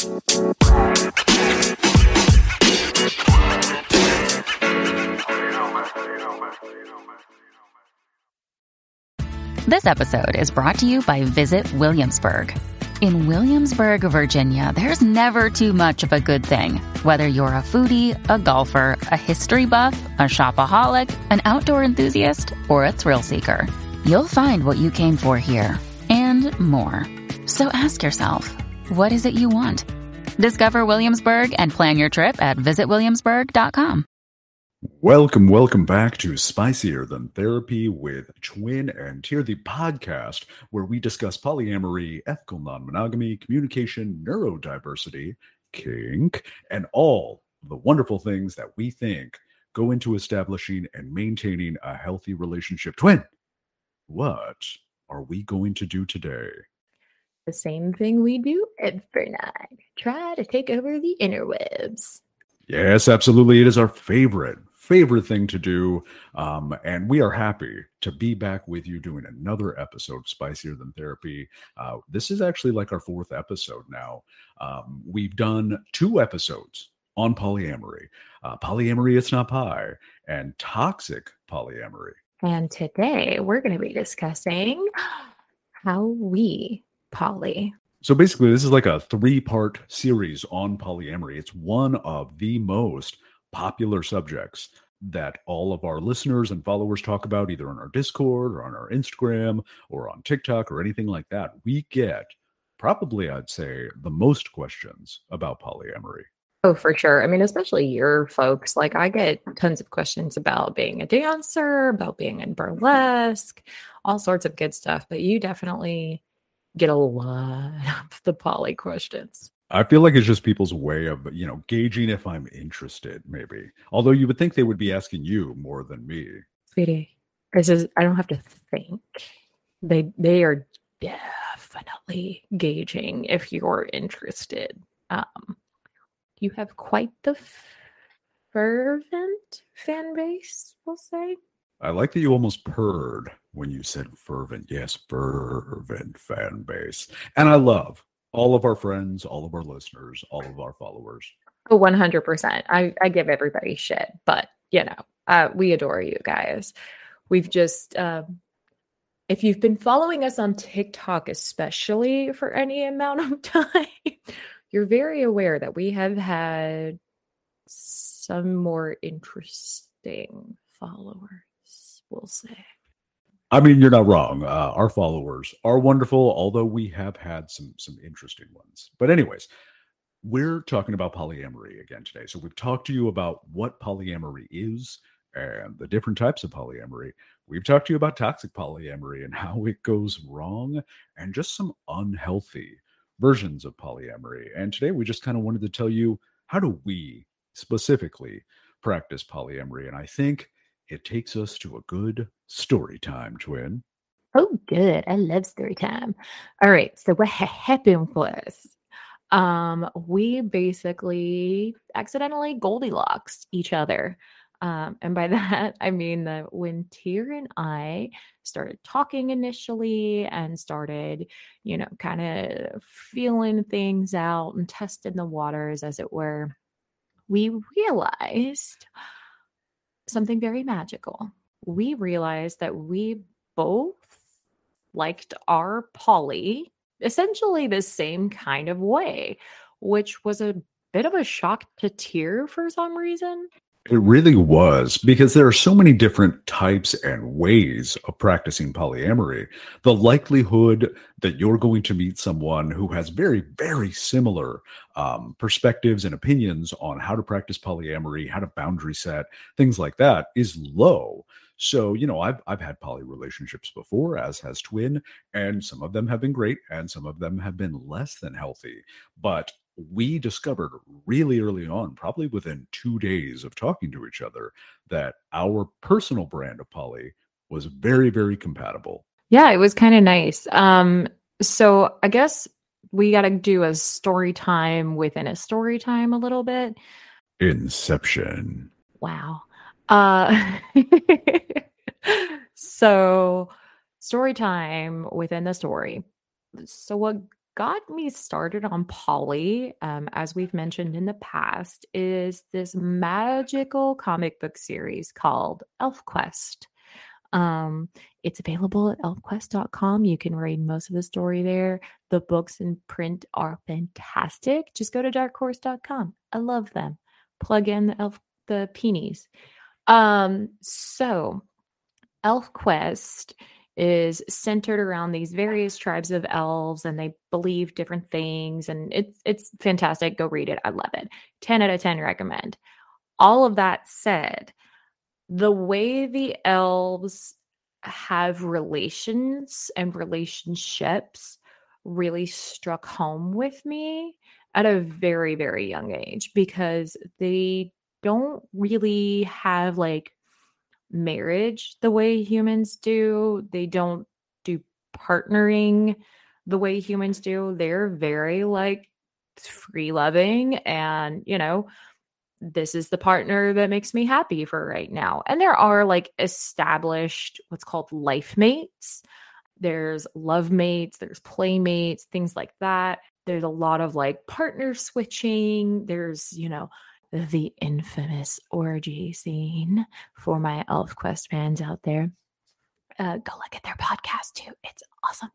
This episode is brought to you by Visit Williamsburg. In Williamsburg, Virginia, there's never too much of a good thing. Whether you're a foodie, a golfer, a history buff, a shopaholic, an outdoor enthusiast, or a thrill seeker, you'll find what you came for here and more. So ask yourself, what is it you want? Discover Williamsburg and plan your trip at visitwilliamsburg.com. Welcome, welcome back to Spicier Than Therapy with Twin and Tier, the podcast where we discuss polyamory, ethical non monogamy, communication, neurodiversity, kink, and all the wonderful things that we think go into establishing and maintaining a healthy relationship. Twin, what are we going to do today? The same thing we do every night try to take over the interwebs. Yes, absolutely. It is our favorite, favorite thing to do. Um, and we are happy to be back with you doing another episode of Spicier Than Therapy. Uh, this is actually like our fourth episode now. Um, we've done two episodes on polyamory uh, polyamory, it's not pie, and toxic polyamory. And today we're going to be discussing how we poly. So basically, this is like a three part series on polyamory. It's one of the most popular subjects that all of our listeners and followers talk about either on our Discord or on our Instagram or on TikTok or anything like that. We get probably, I'd say, the most questions about polyamory. Oh, for sure. I mean, especially your folks. Like, I get tons of questions about being a dancer, about being in burlesque, all sorts of good stuff. But you definitely get a lot of the poly questions. I feel like it's just people's way of, you know, gauging if I'm interested, maybe. Although you would think they would be asking you more than me. Sweetie, this is, I don't have to think. They, they are definitely gauging if you're interested. Um, you have quite the fervent fan base, we'll say. I like that you almost purred when you said fervent. Yes, fervent fan base. And I love all of our friends, all of our listeners, all of our followers. Oh, 100%. I, I give everybody shit, but you know, uh, we adore you guys. We've just, um, if you've been following us on TikTok, especially for any amount of time, you're very aware that we have had some more interesting followers, we'll say. I mean, you're not wrong. Uh, our followers are wonderful, although we have had some some interesting ones. But anyways, we're talking about polyamory again today. So we've talked to you about what polyamory is and the different types of polyamory. We've talked to you about toxic polyamory and how it goes wrong and just some unhealthy versions of polyamory. And today we just kind of wanted to tell you how do we specifically practice polyamory. And I think it takes us to a good story time, twin. Oh, good. I love story time. All right. So what happened was um we basically accidentally Goldilocks each other. Um, and by that, I mean that when Tyr and I started talking initially and started, you know, kind of feeling things out and testing the waters, as it were, we realized something very magical. We realized that we both liked our poly essentially the same kind of way, which was a bit of a shock to Tier for some reason. It really was because there are so many different types and ways of practicing polyamory. The likelihood that you're going to meet someone who has very, very similar um, perspectives and opinions on how to practice polyamory, how to boundary set, things like that is low. So, you know, I've I've had poly relationships before, as has Twin, and some of them have been great, and some of them have been less than healthy. But we discovered really early on, probably within two days of talking to each other, that our personal brand of poly was very, very compatible. Yeah, it was kind of nice. Um, so I guess we got to do a story time within a story time a little bit. Inception. Wow. Uh, so story time within the story. So what got me started on poly, um, as we've mentioned in the past, is this magical comic book series called ElfQuest. Um, it's available at elfquest.com. You can read most of the story there. The books in print are fantastic. Just go to darkhorse.com. I love them. Plug in the elf the Pinis. Um, so ElfQuest is centered around these various tribes of elves and they believe different things and it's it's fantastic. Go read it. I love it. 10 out of 10 recommend. All of that said the way the elves have relations and relationships really struck home with me at a very very young age because they don't really have like marriage the way humans do. They don't do partnering the way humans do. They're very like free loving and, you know, this is the partner that makes me happy for right now. And there are like established what's called life mates. There's love mates, there's playmates, things like that. There's a lot of like partner switching. There's, you know, the infamous orgy scene for my ElfQuest fans out there. Uh, go look at their podcast too. It's awesome.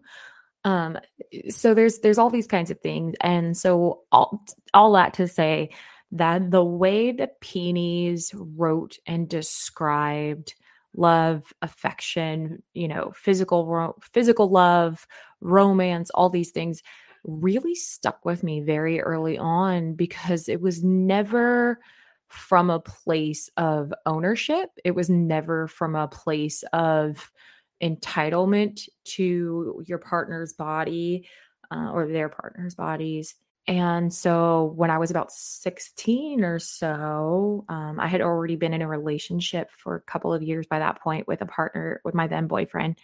Um, so there's there's all these kinds of things, and so all all that to say that the way the Pinis wrote and described love, affection, you know, physical physical love, romance, all these things really stuck with me very early on because it was never from a place of ownership. It was never from a place of entitlement to your partner's body uh, or their partner's bodies. And so when I was about 16 or so, um, I had already been in a relationship for a couple of years by that point with a partner, with my then boyfriend.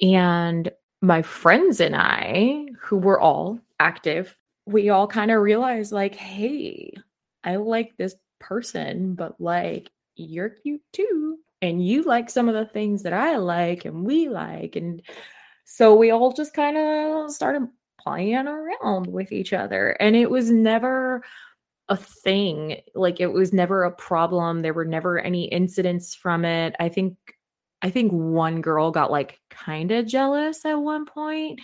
And my friends and I, who were all active, we all kind of realized, like, hey, I like this person, but like, you're cute too. And you like some of the things that I like and we like. And so we all just kind of started playing around with each other. And it was never a thing. Like, it was never a problem. There were never any incidents from it. I think I think one girl got like kind of jealous at one point,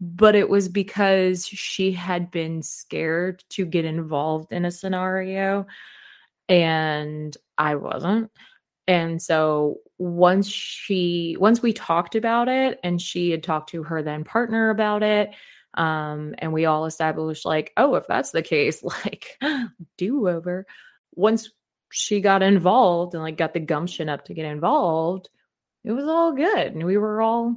but it was because she had been scared to get involved in a scenario and I wasn't. And so once she once we talked about it and she had talked to her then partner about it um and we all established like oh if that's the case like do over once she got involved and like got the gumption up to get involved it was all good. And we were all,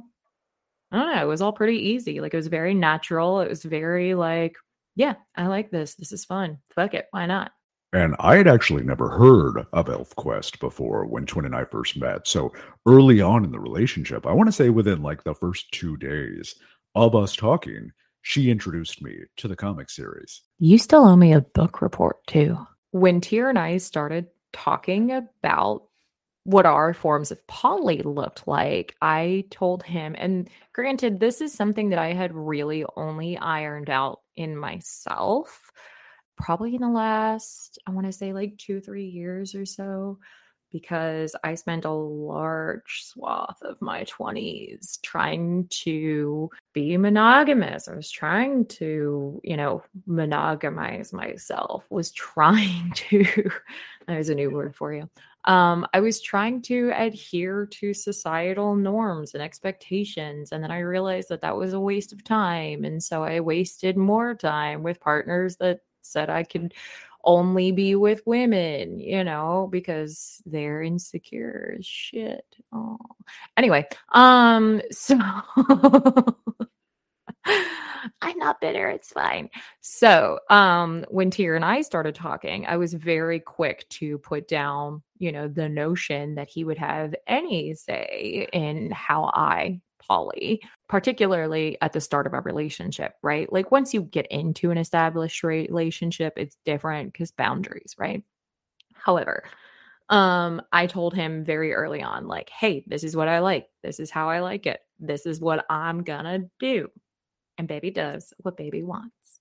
I don't know, it was all pretty easy. Like it was very natural. It was very like, yeah, I like this. This is fun. Fuck it. Why not? And I had actually never heard of ElfQuest before when Twin and I first met. So early on in the relationship, I want to say within like the first two days of us talking, she introduced me to the comic series. You still owe me a book report too. When Tier and I started talking about what our forms of poly looked like, I told him, and granted, this is something that I had really only ironed out in myself, probably in the last, I want to say like two, three years or so, because I spent a large swath of my 20s trying to be monogamous. I was trying to, you know, monogamize myself, was trying to, there's a new word for you um, I was trying to adhere to societal norms and expectations. And then I realized that that was a waste of time. And so I wasted more time with partners that said I could only be with women, you know, because they're insecure as shit. Oh. Anyway, um, so I'm not bitter. It's fine. So, um, when Tier and I started talking, I was very quick to put down, you know, the notion that he would have any say in how I poly, particularly at the start of a relationship, right? Like once you get into an established relationship, it's different because boundaries, right? However, um, I told him very early on, like, hey, this is what I like. This is how I like it. This is what I'm gonna do and baby does what baby wants.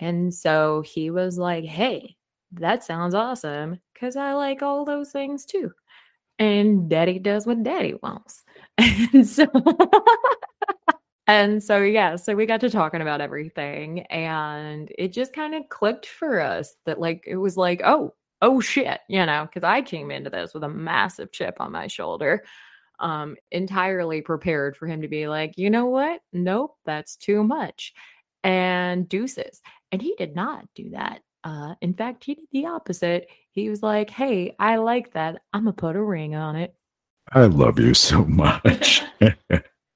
And so he was like, Hey, that sounds awesome because I like all those things too. And daddy does what daddy wants. And so And so, yeah, so we got to talking about everything and it just kind of clicked for us that, like, it was like, oh, oh shit, you know, because I came into this with a massive chip on my shoulder, um, entirely prepared for him to be like, you know what? Nope, that's too much. And deuces. And he did not do that. Uh, in fact, he did the opposite. He was like, hey, I like that. I'm going to put a ring on it. I love you so much.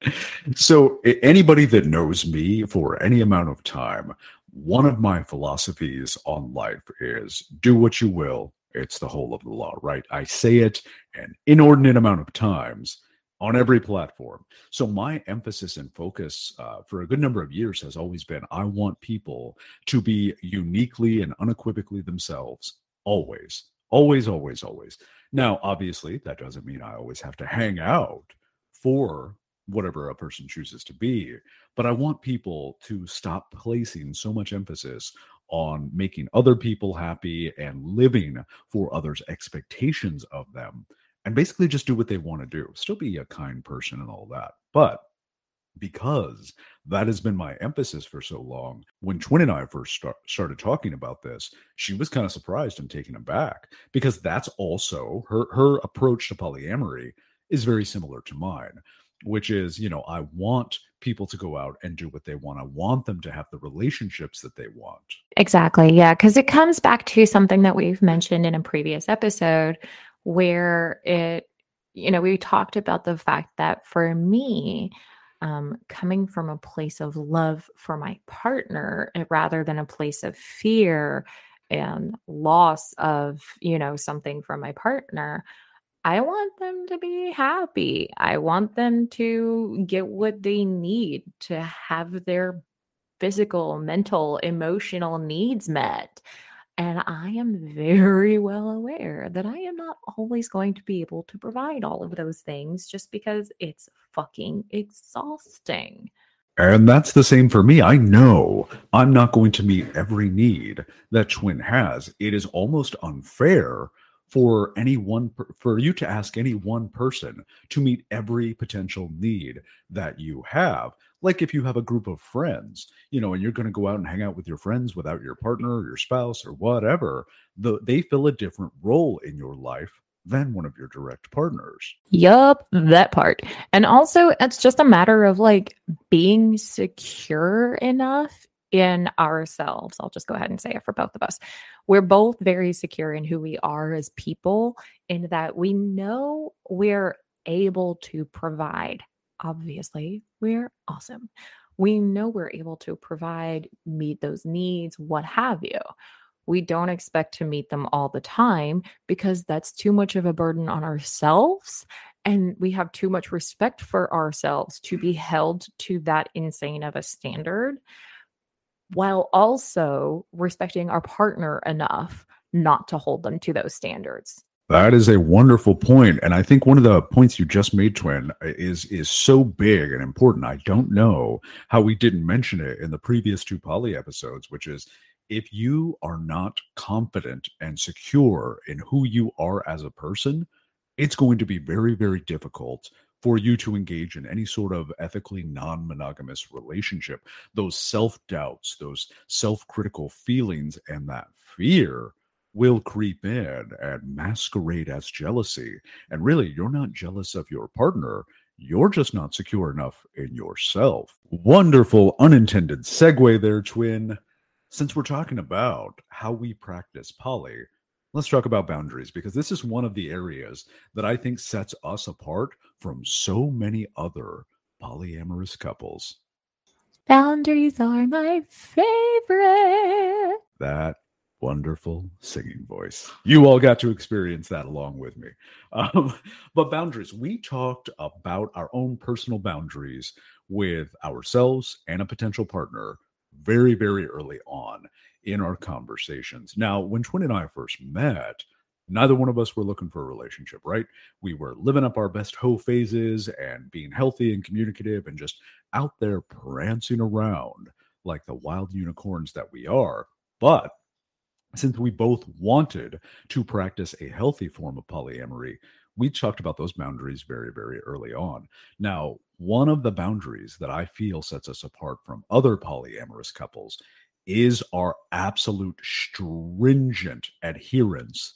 so anybody that knows me for any amount of time one of my philosophies on life is do what you will it's the whole of the law right? I say it an inordinate amount of times on every platform. So my emphasis and focus uh, for a good number of years has always been i want people to be uniquely and unequivocally themselves. Always always always always. Now obviously that doesn't mean i always have to hang out for whatever a person chooses to be. But I want people to stop placing so much emphasis on making other people happy and living for others' expectations of them and basically just do what they want to do. Still be a kind person and all that. But because that has been my emphasis for so long. When Twin and I first start, started talking about this, she was kind of surprised and taken aback because that's also her her approach to polyamory is very similar to mine which is, you know, I want people to go out and do what they want. I want them to have the relationships that they want. Exactly. Yeah. Cause it comes back to something that we've mentioned in a previous episode where it, you know, we talked about the fact that for me, um, coming from a place of love for my partner eh, rather than a place of fear and loss of, you know, something from my partner, I want them to be happy. I want them to get what they need to have their physical, mental, emotional needs met. And I am very well aware that I am not always going to be able to provide all of those things just because it's fucking exhausting. And that's the same for me. I know I'm not going to meet every need that Twin has. It is almost unfair for any one for you to ask any one person to meet every potential need that you have like if you have a group of friends you know and you're going to go out and hang out with your friends without your partner or your spouse or whatever the, they fill a different role in your life than one of your direct partners. Yup, that part. And also, it's just a matter of like being secure enough in ourselves. I'll just go ahead and say it for both of us. We're both very secure in who we are as people, in that we know we're able to provide. Obviously, we're awesome. We know we're able to provide, meet those needs, what have you. We don't expect to meet them all the time because that's too much of a burden on ourselves. And we have too much respect for ourselves to be held to that insane of a standard while also respecting our partner enough not to hold them to those standards. That is a wonderful point, and I think one of the points you just made, Twin, uh, is is so big and important. I don't know how we didn't mention it in the previous two poly episodes, which is if you are not confident and secure in who you are as a person, it's going to be very, very difficult for you to engage in any sort of ethically non monogamous relationship. Those self doubts, those self critical feelings, and that fear will creep in and masquerade as jealousy. And really, you're not jealous of your partner. You're just not secure enough in yourself. Wonderful unintended segue there, twin. Since we're talking about how we practice poly, let's talk about boundaries because this is one of the areas that I think sets us apart from so many other polyamorous couples. Boundaries are my favorite. That wonderful singing voice. You all got to experience that along with me. Um, but boundaries, we talked about our own personal boundaries with ourselves and a potential partner very, very early on in our conversations. Now, when Twin and I first met, neither one of us were looking for a relationship, right? We were living up our best hoe phases and being healthy and communicative and just out there prancing around like the wild unicorns that we are. But since we both wanted to practice a healthy form of polyamory, we talked about those boundaries very, very early on. Now, one of the boundaries that I feel sets us apart from other polyamorous couples is our absolute stringent adherence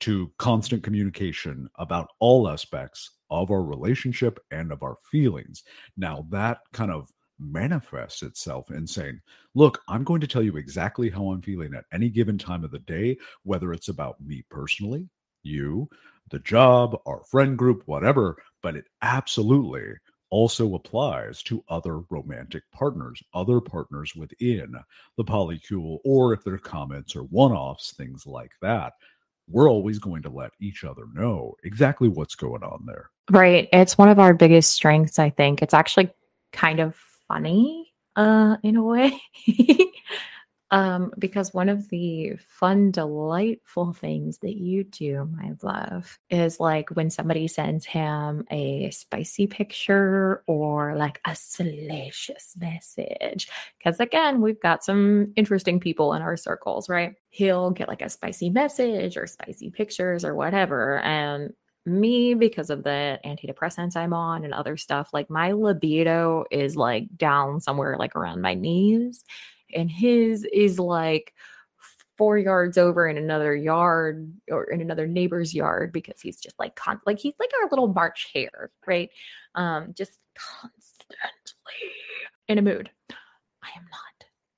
to constant communication about all aspects of our relationship and of our feelings. Now, that kind of manifests itself in saying, Look, I'm going to tell you exactly how I'm feeling at any given time of the day, whether it's about me personally, you, the job, our friend group, whatever, but it absolutely also applies to other romantic partners, other partners within the polycule, or if they're comments are one offs, things like that. We're always going to let each other know exactly what's going on there. Right. It's one of our biggest strengths, I think. It's actually kind of funny uh, in a way. um, because one of the fun, delightful things that you do, my love, is like when somebody sends him a spicy picture or like a salacious message. Because again, we've got some interesting people in our circles, right? He'll get like a spicy message or spicy pictures or whatever. And me because of the antidepressants I'm on and other stuff, like my libido is like down somewhere like around my knees, and his is like four yards over in another yard or in another neighbor's yard because he's just like con- like he's like our little March hare, right? Um, just constantly in a mood. I am not.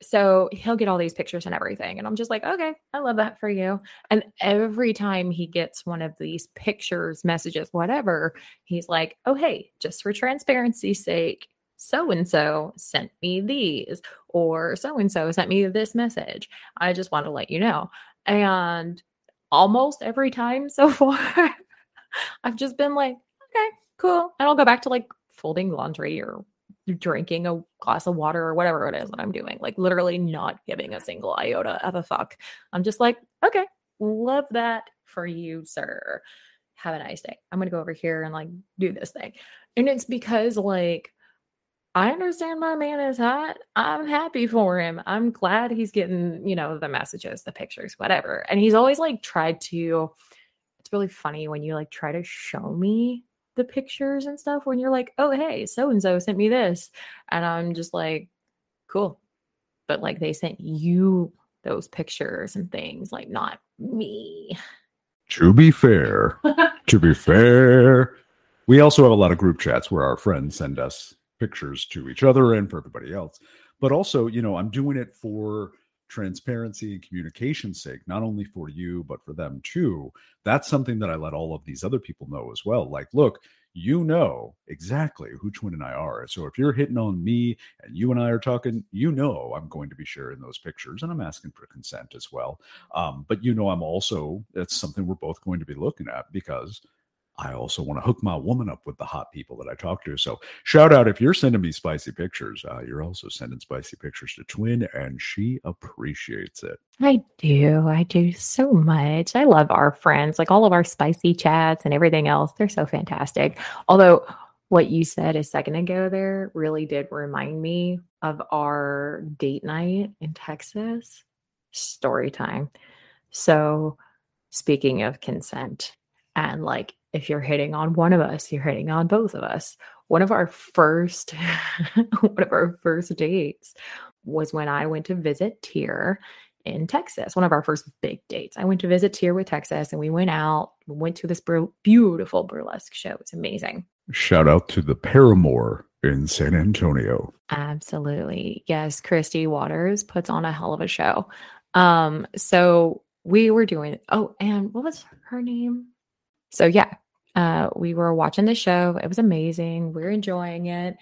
So he'll get all these pictures and everything. And I'm just like, okay, I love that for you. And every time he gets one of these pictures, messages, whatever, he's like, oh, hey, just for transparency's sake, so and so sent me these, or so and so sent me this message. I just want to let you know. And almost every time so far, I've just been like, okay, cool. And I'll go back to like folding laundry or drinking a glass of water or whatever it is that I'm doing. Like literally not giving a single iota of a fuck. I'm just like, okay, love that for you, sir. Have a nice day. I'm gonna go over here and like do this thing. And it's because like I understand my man is hot. I'm happy for him. I'm glad he's getting, you know, the messages, the pictures, whatever. And he's always like tried to, it's really funny when you like try to show me the pictures and stuff when you're like, oh, hey, so and so sent me this. And I'm just like, cool. But like they sent you those pictures and things, like not me. To be fair, to be fair, we also have a lot of group chats where our friends send us pictures to each other and for everybody else. But also, you know, I'm doing it for transparency and communication sake, not only for you, but for them too. That's something that I let all of these other people know as well. Like, look, you know exactly who Twin and I are. So if you're hitting on me and you and I are talking, you know I'm going to be sharing those pictures and I'm asking for consent as well. Um, but you know, I'm also, that's something we're both going to be looking at because I also want to hook my woman up with the hot people that I talk to. So shout out if you're sending me spicy pictures, uh, you're also sending spicy pictures to Twin, and she appreciates it. I do. I do so much. I love our friends, like all of our spicy chats and everything else. They're so fantastic. Although what you said a second ago there really did remind me of our date night in Texas. Story time. So, speaking of consent and like if you're hitting on one of us, you're hitting on both of us. One of our first one of our first dates was when I went to visit Tier in Texas. One of our first big dates. I went to visit Tier with Texas and we went out, we went to this bur- beautiful burlesque show. It's amazing. Shout out to the Paramour in San Antonio. Absolutely. Yes, Christy Waters puts on a hell of a show. Um so we were doing oh and what was her name? So yeah, uh, we were watching the show. It was amazing. We are enjoying it.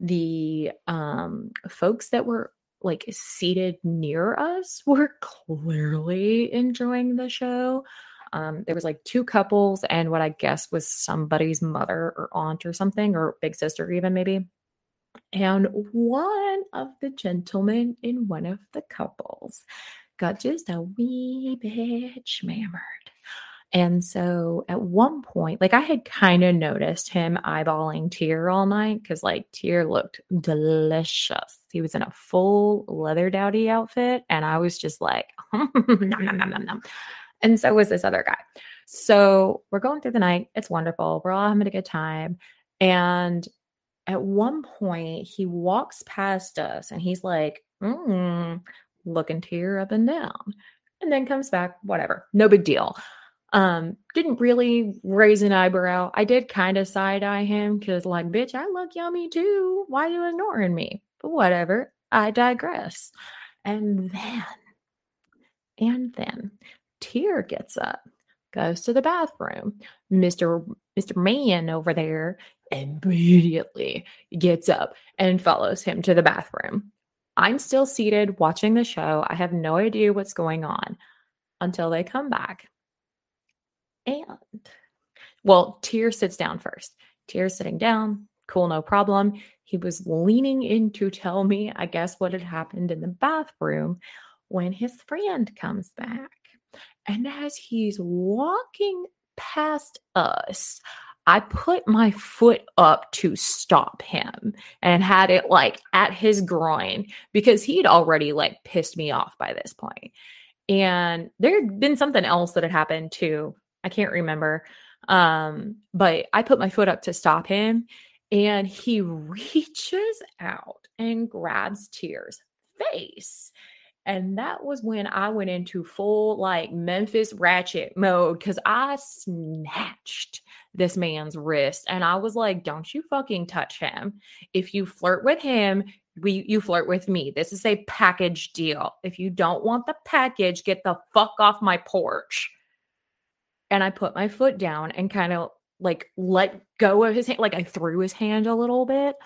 The um, folks that were like seated near us were clearly enjoying the show. Um, there was like two couples and what I guess was somebody's mother or aunt or something, or big sister, even maybe. And one of the gentlemen in one of the couples got just a wee bit shammered And so at one point, like I had kind of noticed him eyeballing Tier all night because like Tier looked delicious. He was in a full leather dowdy outfit, and I was just like, nom, nom, nom, nom, nom. and so was this other guy. So we're going through the night. It's wonderful. We're all having a good time. And at one point, he walks past us and he's like, mm, looking Tier up and down, and then comes back, whatever, no big deal. Um, didn't really raise an eyebrow. I did kind of side eye him because, like, bitch, I look yummy too. Why you ignoring me? But whatever. I digress. And then, and then, Tier gets up, goes to the bathroom. Mister Mister Man over there immediately gets up and follows him to the bathroom. I'm still seated watching the show. I have no idea what's going on until they come back. And well, Tier sits down first. Tier sitting down, cool, no problem. He was leaning in to tell me, I guess, what had happened in the bathroom when his friend comes back. And as he's walking past us, I put my foot up to stop him and had it like at his groin because he'd already like pissed me off by this point. And there had been something else that had happened too. I can't remember. Um, but I put my foot up to stop him and he reaches out and grabs Tier's face. And that was when I went into full like Memphis ratchet mode because I snatched this man's wrist and I was like, don't you fucking touch him. If you flirt with him, we you flirt with me. This is a package deal. If you don't want the package, get the fuck off my porch. And I put my foot down and kind of like let go of his hand, like I threw his hand a little bit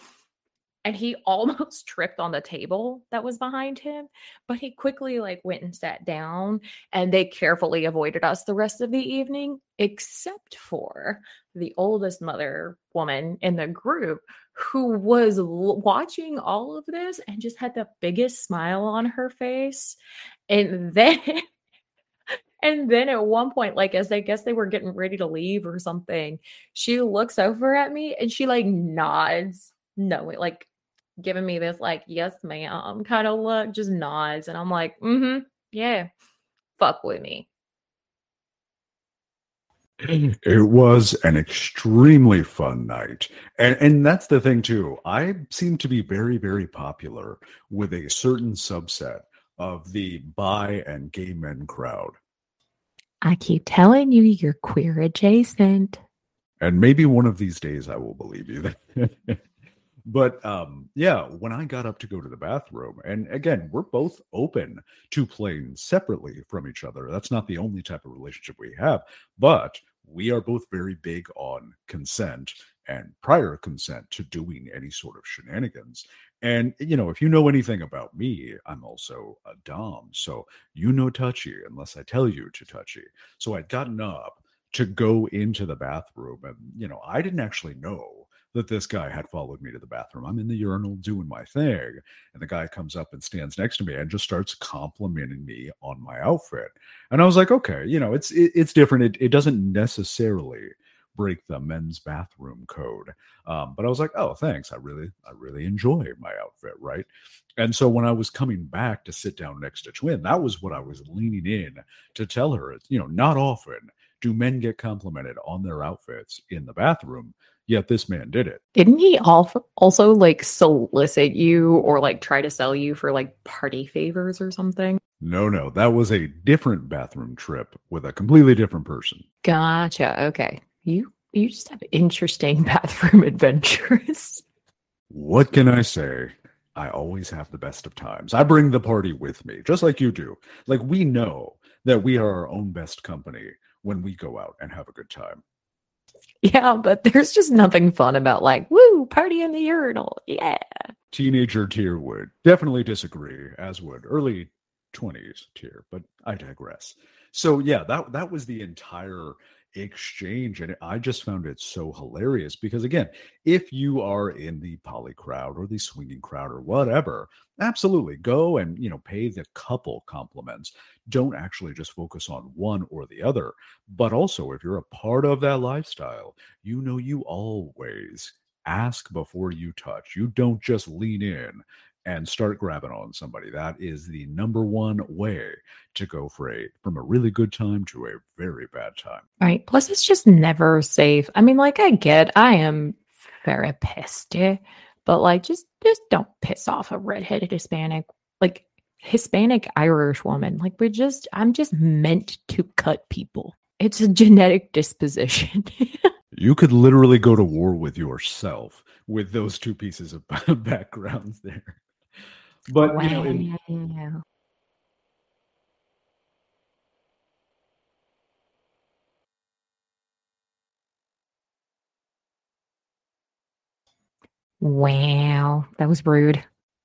and he almost tripped on the table that was behind him but he quickly like went and sat down and they carefully avoided us the rest of the evening except for the oldest mother woman in the group who was l- watching all of this and just had the biggest smile on her face and then and then at one point like as i guess they were getting ready to leave or something she looks over at me and she like nods no like giving me this like yes ma'am kind of look just nods and i'm like mm-hmm yeah fuck with me. It was an extremely fun night and and that's the thing too i seem to be very very popular with a certain subset of the bi and gay men crowd i keep telling you you're queer adjacent. And maybe one of these days i will believe you. But um yeah when i got up to go to the bathroom and again we're both open to playing separately from each other. That's not the only type of relationship we have but we are both very big on consent and prior consent to doing any sort of shenanigans and you know if you know anything about me i'm also a dom so you know touchy unless i tell you to touchy so i'd gotten up to go into the bathroom and you know i didn't actually know that this guy had followed me to the bathroom. I'm in the urinal doing my thing, and the guy comes up and stands next to me and just starts complimenting me on my outfit. And I was like, okay, you know, it's it, it's different. It, it doesn't necessarily break the men's bathroom code. Um, but I was like, oh, thanks. I really, I really enjoy my outfit, right? And so when I was coming back to sit down next to Twin, that was what I was leaning in to tell her. You know, not often do men get complimented on their outfits in the bathroom yet this man did it. Didn't he also like solicit you or like try to sell you for like party favors or something? No, no, that was a different bathroom trip with a completely different person. Gotcha. Okay. You you just have interesting bathroom adventures. What can I say? I always have the best of times. I bring the party with me, just like you do. Like we know that we are our own best company when we go out and have a good time. Yeah, but there's just nothing fun about like, woo, party in the urinal. Yeah. Teenager tier would definitely disagree, as would early 20s tier, but I digress. So yeah, that that was the entire exchange and i just found it so hilarious because again if you are in the poly crowd or the swinging crowd or whatever absolutely go and you know pay the couple compliments. Don't actually just focus on one or the other but also if you're a part of that lifestyle you know you always ask before you touch. You don't just lean in and start grabbing on somebody. That is the number one way to go for a from a really good time to a very bad time. Right. Plus, it's just never safe. I mean, like I get, I am very pissed, but like, just just don't piss off a redheaded Hispanic, like Hispanic Irish woman. Like we're just, I'm just meant to cut people. It's a genetic disposition. you could literally go to war with yourself with those two pieces of backgrounds there. But you know, in, Wow, that was rude.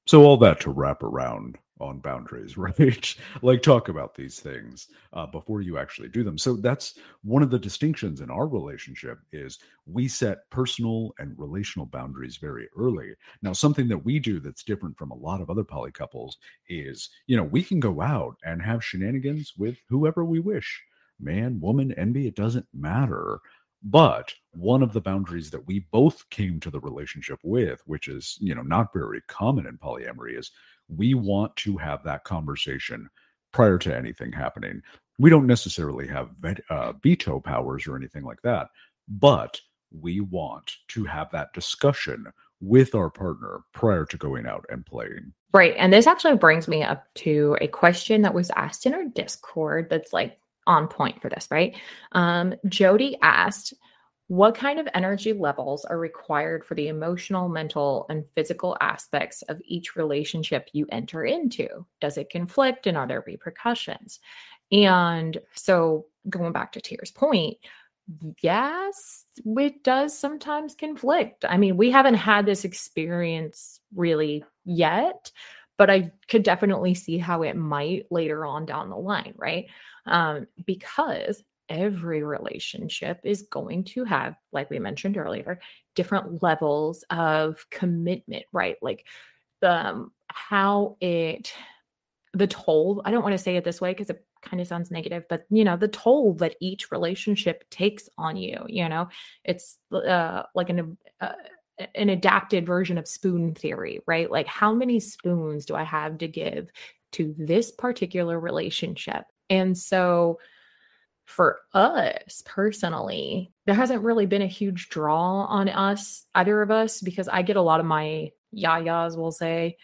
So all that to wrap around on boundaries, right? like talk about these things uh, before you actually do them. So that's one of the distinctions in our relationship is we set personal and relational boundaries very early. Now, something that we do that's different from a lot of other poly couples is, you know, we can go out and have shenanigans with whoever we wish, man, woman, enby, it doesn't matter. But one of the boundaries that we both came to the relationship with, which is, you know, not very common in polyamory, is we want to have that conversation prior to anything happening. We don't necessarily have uh, veto powers or anything like that, but we want to have that discussion with our partner prior to going out and playing. Right. And this actually brings me up to a question that was asked in our Discord that's like on point for this, right? Um, Jody asked, what kind of energy levels are required for the emotional, mental, and physical aspects of each relationship you enter into? Does it conflict and are there repercussions? And so, going back to Tier's point, yes, it does sometimes conflict. I mean, we haven't had this experience really yet, but I could definitely see how it might later on down the line, right? Um, because every relationship is going to have, like we mentioned earlier, different levels of commitment, right? Like the um, how it the toll, I don't want to say it this way because it kind of sounds negative, but you know, the toll that each relationship takes on you, you know, it's uh, like an uh, an adapted version of spoon theory, right? Like how many spoons do I have to give to this particular relationship? And so for us personally, there hasn't really been a huge draw on us, either of us, because I get a lot of my yayas, we'll say,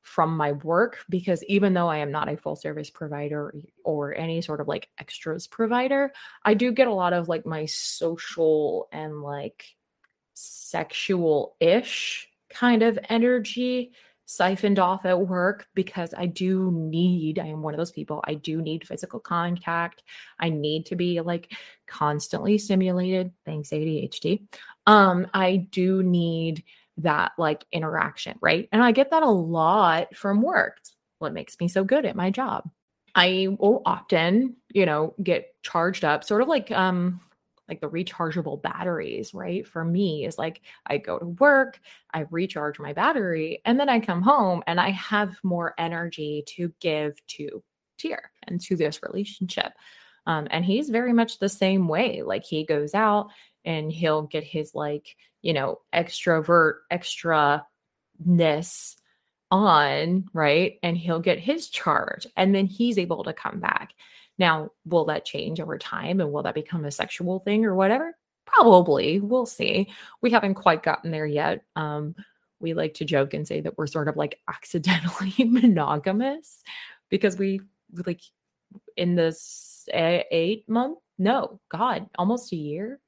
from my work. Because even though I am not a full service provider or any sort of like extras provider, I do get a lot of like my social and like sexual ish kind of energy siphoned off at work because I do need, I am one of those people, I do need physical contact. I need to be like constantly stimulated. Thanks, ADHD. Um, I do need that like interaction, right? And I get that a lot from work. what makes me so good at my job. I will often, you know, get charged up, sort of like um like the rechargeable batteries, right? For me is like I go to work, I recharge my battery, and then I come home and I have more energy to give to Tier and to this relationship. Um, and he's very much the same way. Like he goes out and he'll get his like, you know, extrovert extra ness on, right? And he'll get his charge and then he's able to come back. Now, will that change over time and will that become a sexual thing or whatever? Probably. We'll see. We haven't quite gotten there yet. Um, we like to joke and say that we're sort of like accidentally monogamous because we like in this eight month no god almost a year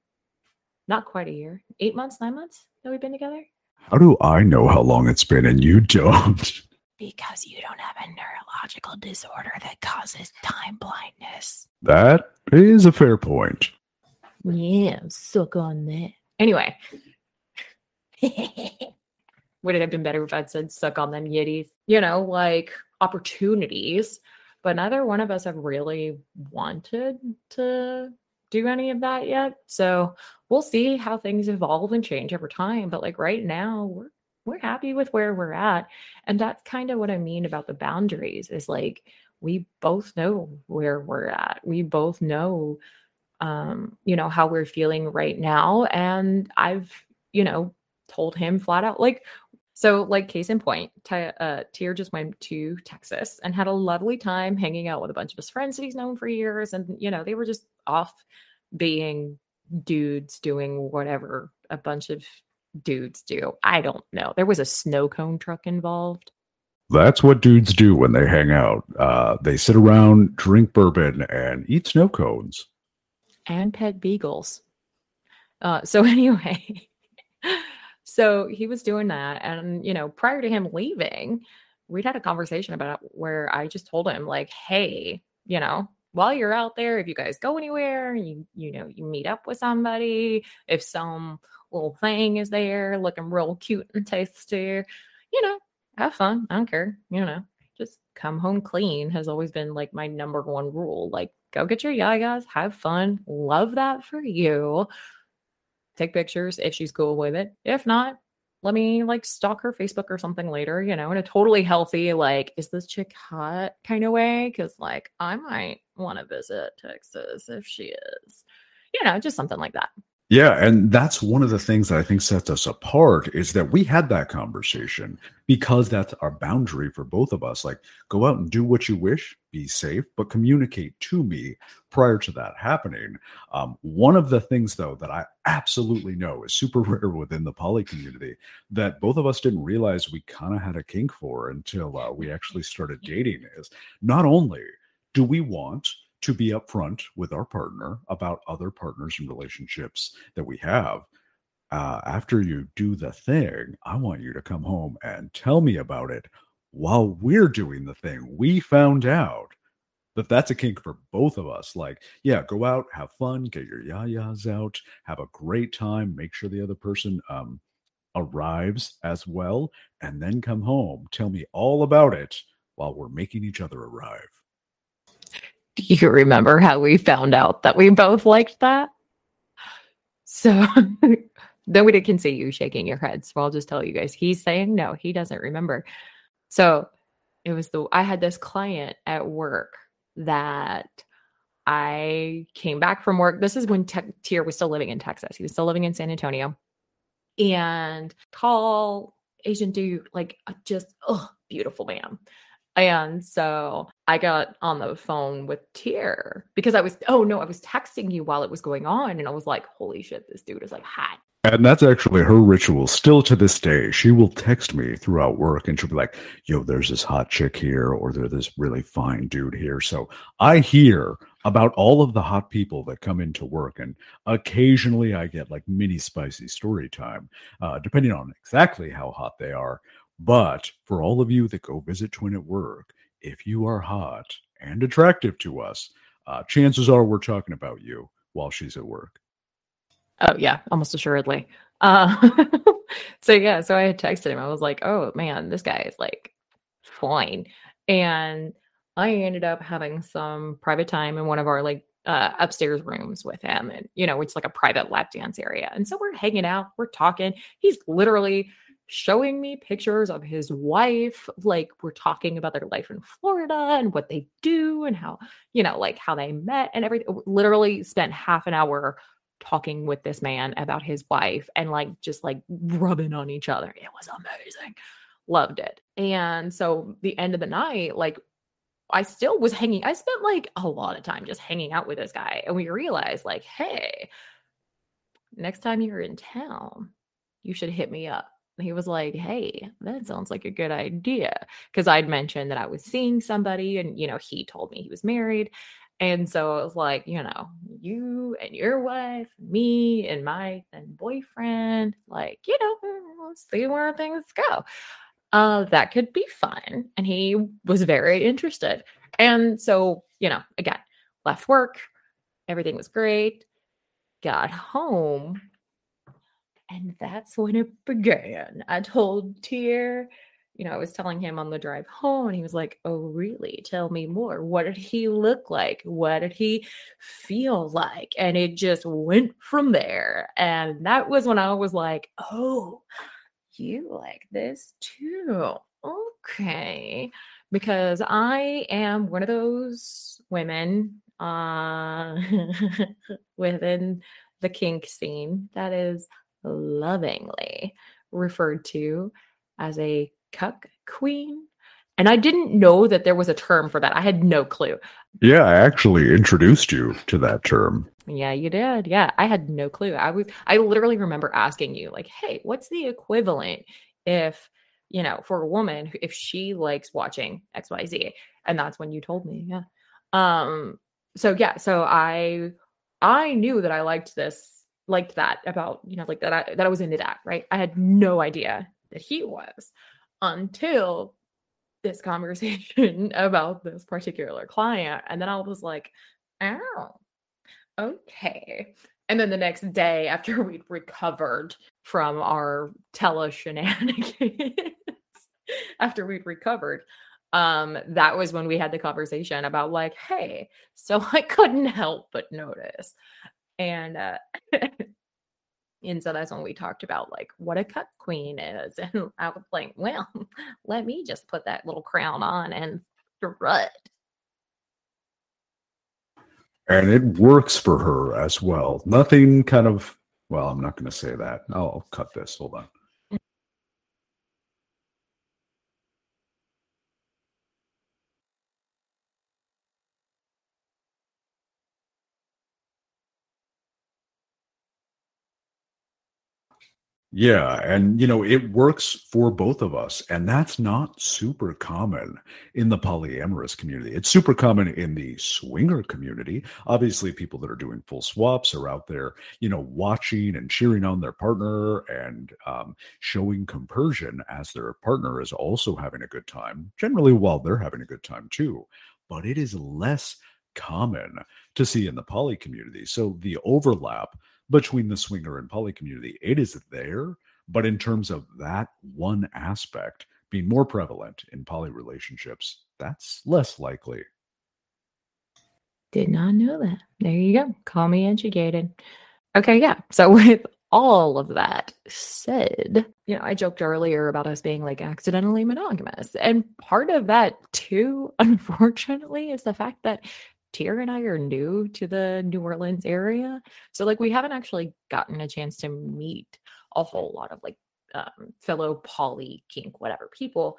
not quite a year eight months nine months that we've been together how do i know how long it's been and you don't because you don't have a neurological disorder that causes time blindness. That is a fair point. Yeah, suck on that. Anyway, would it have been better if I'd said suck on them yiddies? You know, like opportunities, but neither one of us have really wanted to do any of that yet. So we'll see how things evolve and change over time. But like right now, we're we're happy with where we're at. And that's kind of what I mean about the boundaries is like we both know where we're at. We both know um, you know, how we're feeling right now. And I've, you know, told him flat out, like, so like case in point, Ty, uh, Tier just went to Texas and had a lovely time hanging out with a bunch of his friends that he's known for years. And, you know, they were just off being dudes doing whatever a bunch of dudes do. I don't know. There was a snow cone truck involved. That's what dudes do when they hang out. Uh, they sit around, drink bourbon, and eat snow cones and pet beagles. Uh, so anyway, so he was doing that, and you know, prior to him leaving, we'd had a conversation about it where I just told him like, "Hey, you know, while you're out there, if you guys go anywhere, you you know, you meet up with somebody, if some little thing is there looking real cute and tasty, you know, have fun. I don't care. You know, just come home clean has always been like my number one rule. Like go get your yayas, have fun, love that for you. Take pictures if she's cool with it. If not, let me like stalk her Facebook or something later, you know, in a totally healthy, like, is this chick hot kind of way? Cause like I might want to visit Texas if she is, you know, just something like that. Yeah, and that's one of the things that I think sets us apart is that we had that conversation because that's our boundary for both of us. Like, go out and do what you wish, be safe, but communicate to me prior to that happening. Um, one of the things, though, that I absolutely know is super rare within the poly community that both of us didn't realize we kind of had a kink for until uh, we actually started dating is not only do we want to be upfront with our partner about other partners and relationships that we have. Uh, after you do the thing, I want you to come home and tell me about it while we're doing the thing. We found out that that's a kink for both of us. Like, yeah, go out, have fun, get your yayas out, have a great time, make sure the other person um, arrives as well, and then come home. Tell me all about it while we're making each other arrive. Do you remember how we found out that we both liked that? So nobody can see you shaking your head. So I'll just tell you guys. He's saying no, he doesn't remember. So it was the I had this client at work that I came back from work. This is when Te- Tier was still living in Texas. He was still living in San Antonio. And tall Asian dude, like uh, just oh, beautiful man. And so I got on the phone with Tier because I was, oh no, I was texting you while it was going on. And I was like, holy shit, this dude is like hot. And that's actually her ritual still to this day. She will text me throughout work and she'll be like, yo, there's this hot chick here, or there's this really fine dude here. So I hear about all of the hot people that come into work. And occasionally I get like mini spicy story time, uh, depending on exactly how hot they are. But for all of you that go visit Twin at work, if you are hot and attractive to us, uh, chances are we're talking about you while she's at work. Oh yeah, almost assuredly. Uh, so yeah, so I had texted him. I was like, "Oh man, this guy is like fine," and I ended up having some private time in one of our like uh, upstairs rooms with him, and you know, it's like a private lap dance area. And so we're hanging out, we're talking. He's literally showing me pictures of his wife. Like we're talking about their life in Florida and what they do and how, you know, like how they met and everything. Literally spent half an hour talking with this man about his wife and like just like rubbing on each other. It was amazing. Loved it. And so the end of the night, like I still was hanging, I spent like a lot of time just hanging out with this guy. And we realized, like, hey, next time you're in town, you should hit me up he was like, Hey, that sounds like a good idea. Cause I'd mentioned that I was seeing somebody and, you know, he told me he was married. And so it was like, you know, you and your wife, me and my then boyfriend, like, you know, let's see where things go. Uh, that could be fun. And he was very interested. And so, you know, again, left work, everything was great, got home and that's when it began. I told Tier, you know, I was telling him on the drive home, and he was like, Oh, really? Tell me more. What did he look like? What did he feel like? And it just went from there. And that was when I was like, Oh, you like this too. Okay. Because I am one of those women uh, within the kink scene that is lovingly referred to as a cuck queen. And I didn't know that there was a term for that. I had no clue. Yeah, I actually introduced you to that term. Yeah, you did. Yeah, I had no clue. I was I literally remember asking you like, "Hey, what's the equivalent if, you know, for a woman if she likes watching XYZ?" And that's when you told me. Yeah. Um so yeah, so I I knew that I liked this, liked that about, you know, like that I that I was into that, right? I had no idea that he was until this conversation about this particular client. And then I was like, oh, okay. And then the next day, after we'd recovered from our tele shenanigans, after we'd recovered, um, that was when we had the conversation about like, hey, so I couldn't help but notice. And uh and so that's when we talked about like what a cuck queen is. And I was like, well, let me just put that little crown on and strut. And it works for her as well. Nothing kind of, well, I'm not going to say that. I'll cut this. Hold on. Yeah, and you know, it works for both of us, and that's not super common in the polyamorous community. It's super common in the swinger community. Obviously, people that are doing full swaps are out there, you know, watching and cheering on their partner and um, showing compersion as their partner is also having a good time, generally while they're having a good time too. But it is less common to see in the poly community. So the overlap between the swinger and poly community. It is there, but in terms of that one aspect being more prevalent in poly relationships, that's less likely. Did not know that. There you go. Call me educated. Okay, yeah. So with all of that said, you know, I joked earlier about us being like accidentally monogamous. And part of that, too, unfortunately, is the fact that Tier and I are new to the New Orleans area. So like we haven't actually gotten a chance to meet a whole lot of like um, fellow poly kink whatever people.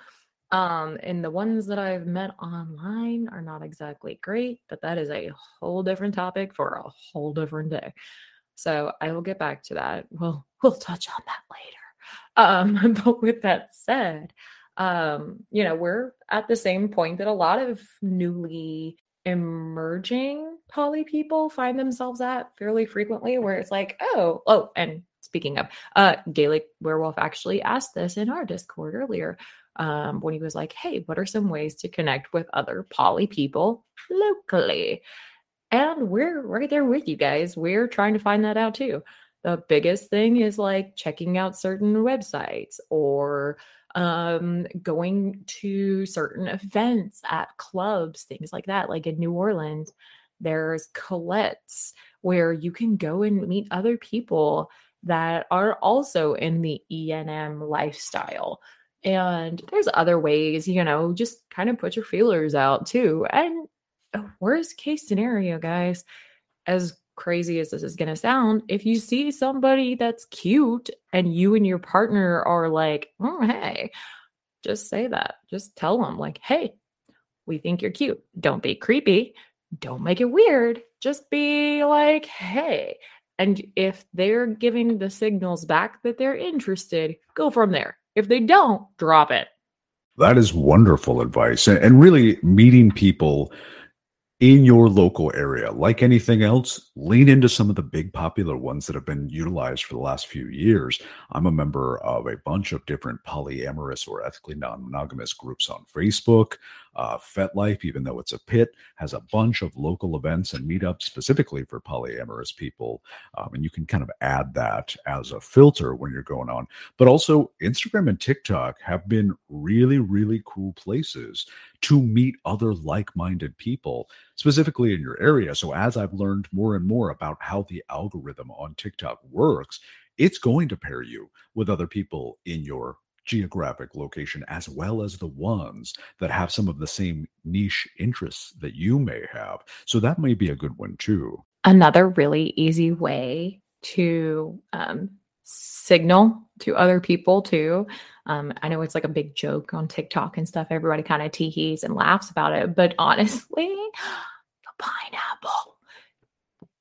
Um, and the ones that I've met online are not exactly great, but that is a whole different topic for a whole different day. So I will get back to that. We'll we'll touch on that later. Um, but with that said, um, you know, we're at the same point that a lot of newly emerging poly people find themselves at fairly frequently where it's like oh oh and speaking of uh gaelic werewolf actually asked this in our discord earlier um when he was like hey what are some ways to connect with other poly people locally and we're right there with you guys. We're trying to find that out too. The biggest thing is like checking out certain websites or um, going to certain events at clubs, things like that. Like in New Orleans, there's Colette's where you can go and meet other people that are also in the ENM lifestyle. And there's other ways, you know, just kind of put your feelers out too. And worst case scenario, guys, as crazy as this is going to sound, if you see somebody that's cute and you and your partner are like, oh, hey, just say that. Just tell them, like, hey, we think you're cute. Don't be creepy. Don't make it weird. Just be like, hey. And if they're giving the signals back that they're interested, go from there. If they don't, drop it. That is wonderful advice. And really meeting people in your local area. Like anything else, lean into some of the big popular ones that have been utilized for the last few years. I'm a member of a bunch of different polyamorous or ethically non monogamous groups on Facebook. Uh, FetLife, even though it's a pit, has a bunch of local events and meetups specifically for polyamorous people. Um, and you can kind of add that as a filter when you're going on. But also, Instagram and TikTok have been really, really cool places to meet other like minded people, specifically in your area. So, as I've learned more and more about how the algorithm on TikTok works, it's going to pair you with other people in your geographic location as well as the ones that have some of the same niche interests that you may have. So that may be a good one too. Another really easy way to um, signal to other people too. Um, I know it's like a big joke on TikTok and stuff. Everybody kind of teehees and laughs about it, but honestly, the pineapple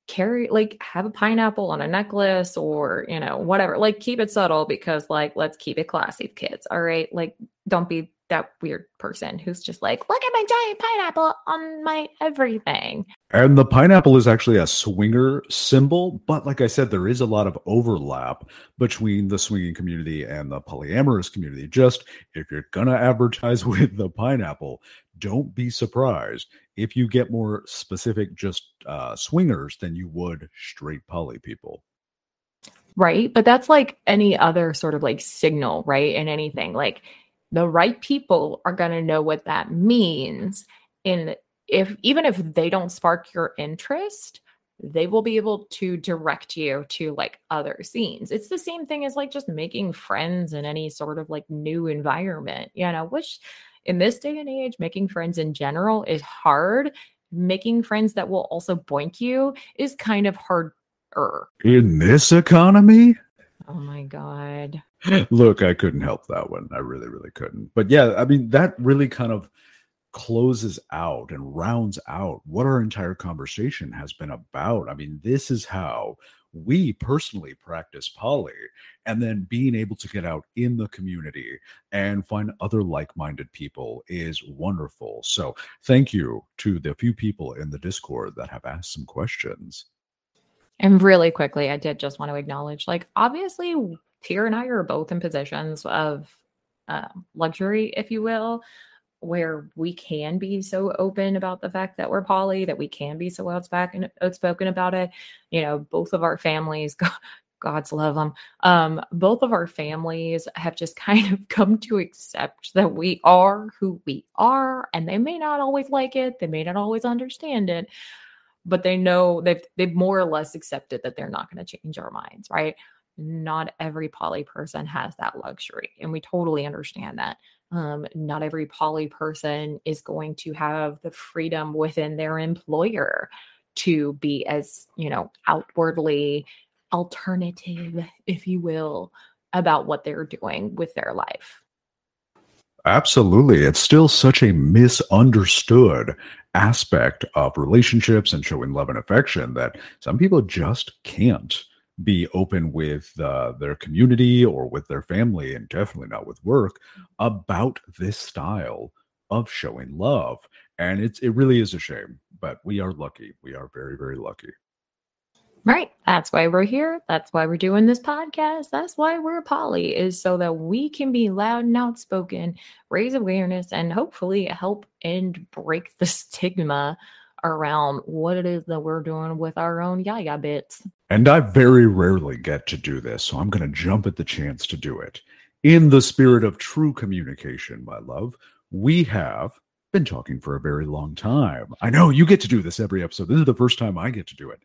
carry like have a pineapple on a necklace or you know whatever like keep it subtle because like let's keep it classy kids all right? Like don't be that weird person who's just like look at my giant pineapple on my everything. And the pineapple is actually a swinger symbol but like i said there is a lot of overlap between the swinging community and the polyamorous community. Just if you're gonna advertise with the pineapple don't be surprised. If you get more specific just uh, swingers than you would straight poly people. Right? But that's like any other sort of like signal right? In anything. Like the right people are going to know what that means and if even if they don't spark your interest they will be able to direct you to like other scenes it's the same thing as like just making friends in any sort of like new environment you know which in this day and age, making friends in general is hard. Making friends that will also boink you is kind of harder. In this economy? Oh my God. Look, I couldn't help that one. I really, really couldn't. But yeah, I mean, that really kind of closes out and rounds out what our entire conversation has been about. I mean, this is how we personally practice poly and then being able to get out in the community and find other like-minded people is wonderful so thank you to the few people in the discord that have asked some questions and really quickly i did just want to acknowledge like obviously Tier and i are both in positions of uh, luxury if you will where we can be so open about the fact that we're poly, that we can be so outspoken outspoken about it. You know, both of our families, God's love them, um, both of our families have just kind of come to accept that we are who we are, and they may not always like it, they may not always understand it, but they know they've they've more or less accepted that they're not going to change our minds, right? Not every poly person has that luxury, and we totally understand that. Um, not every poly person is going to have the freedom within their employer to be as, you know, outwardly alternative, if you will, about what they're doing with their life. Absolutely. It's still such a misunderstood aspect of relationships and showing love and affection that some people just can't be open with uh, their community or with their family, and definitely not with work, about this style of showing love. And it's it really is a shame, but we are lucky. We are very very lucky. Right. That's why we're here. That's why we're doing this podcast. That's why we're poly, is so that we can be loud and outspoken, raise awareness, and hopefully help and break the stigma around what it is that we're doing with our own yaya bits. And I very rarely get to do this, so I'm going to jump at the chance to do it. In the spirit of true communication, my love, we have been talking for a very long time. I know you get to do this every episode. This is the first time I get to do it.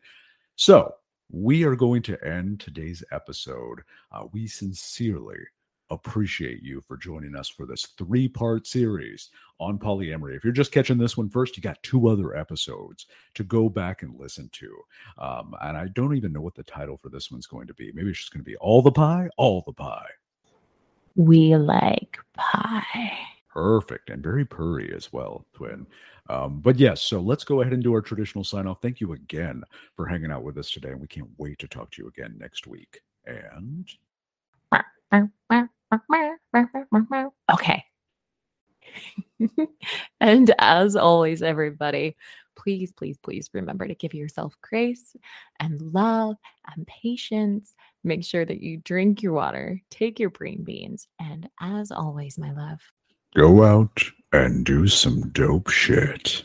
So, we are going to end today's episode. Uh, we sincerely appreciate you for joining us for this three part series on polyamory. If you're just catching this one first, you got two other episodes to go back and listen to. Um, and I don't even know what the title for this one's going to be. Maybe it's just going to be All the Pie, All the Pie. We like pie. Perfect. And very purry as well, twin. Um, but yes, so let's go ahead and do our traditional sign off. Thank you again for hanging out with us today. And we can't wait to talk to you again next week. And. Okay. and as always, everybody, please, please, please remember to give yourself grace and love and patience. Make sure that you drink your water, take your green beans, and as always, my love, go out and do some dope shit.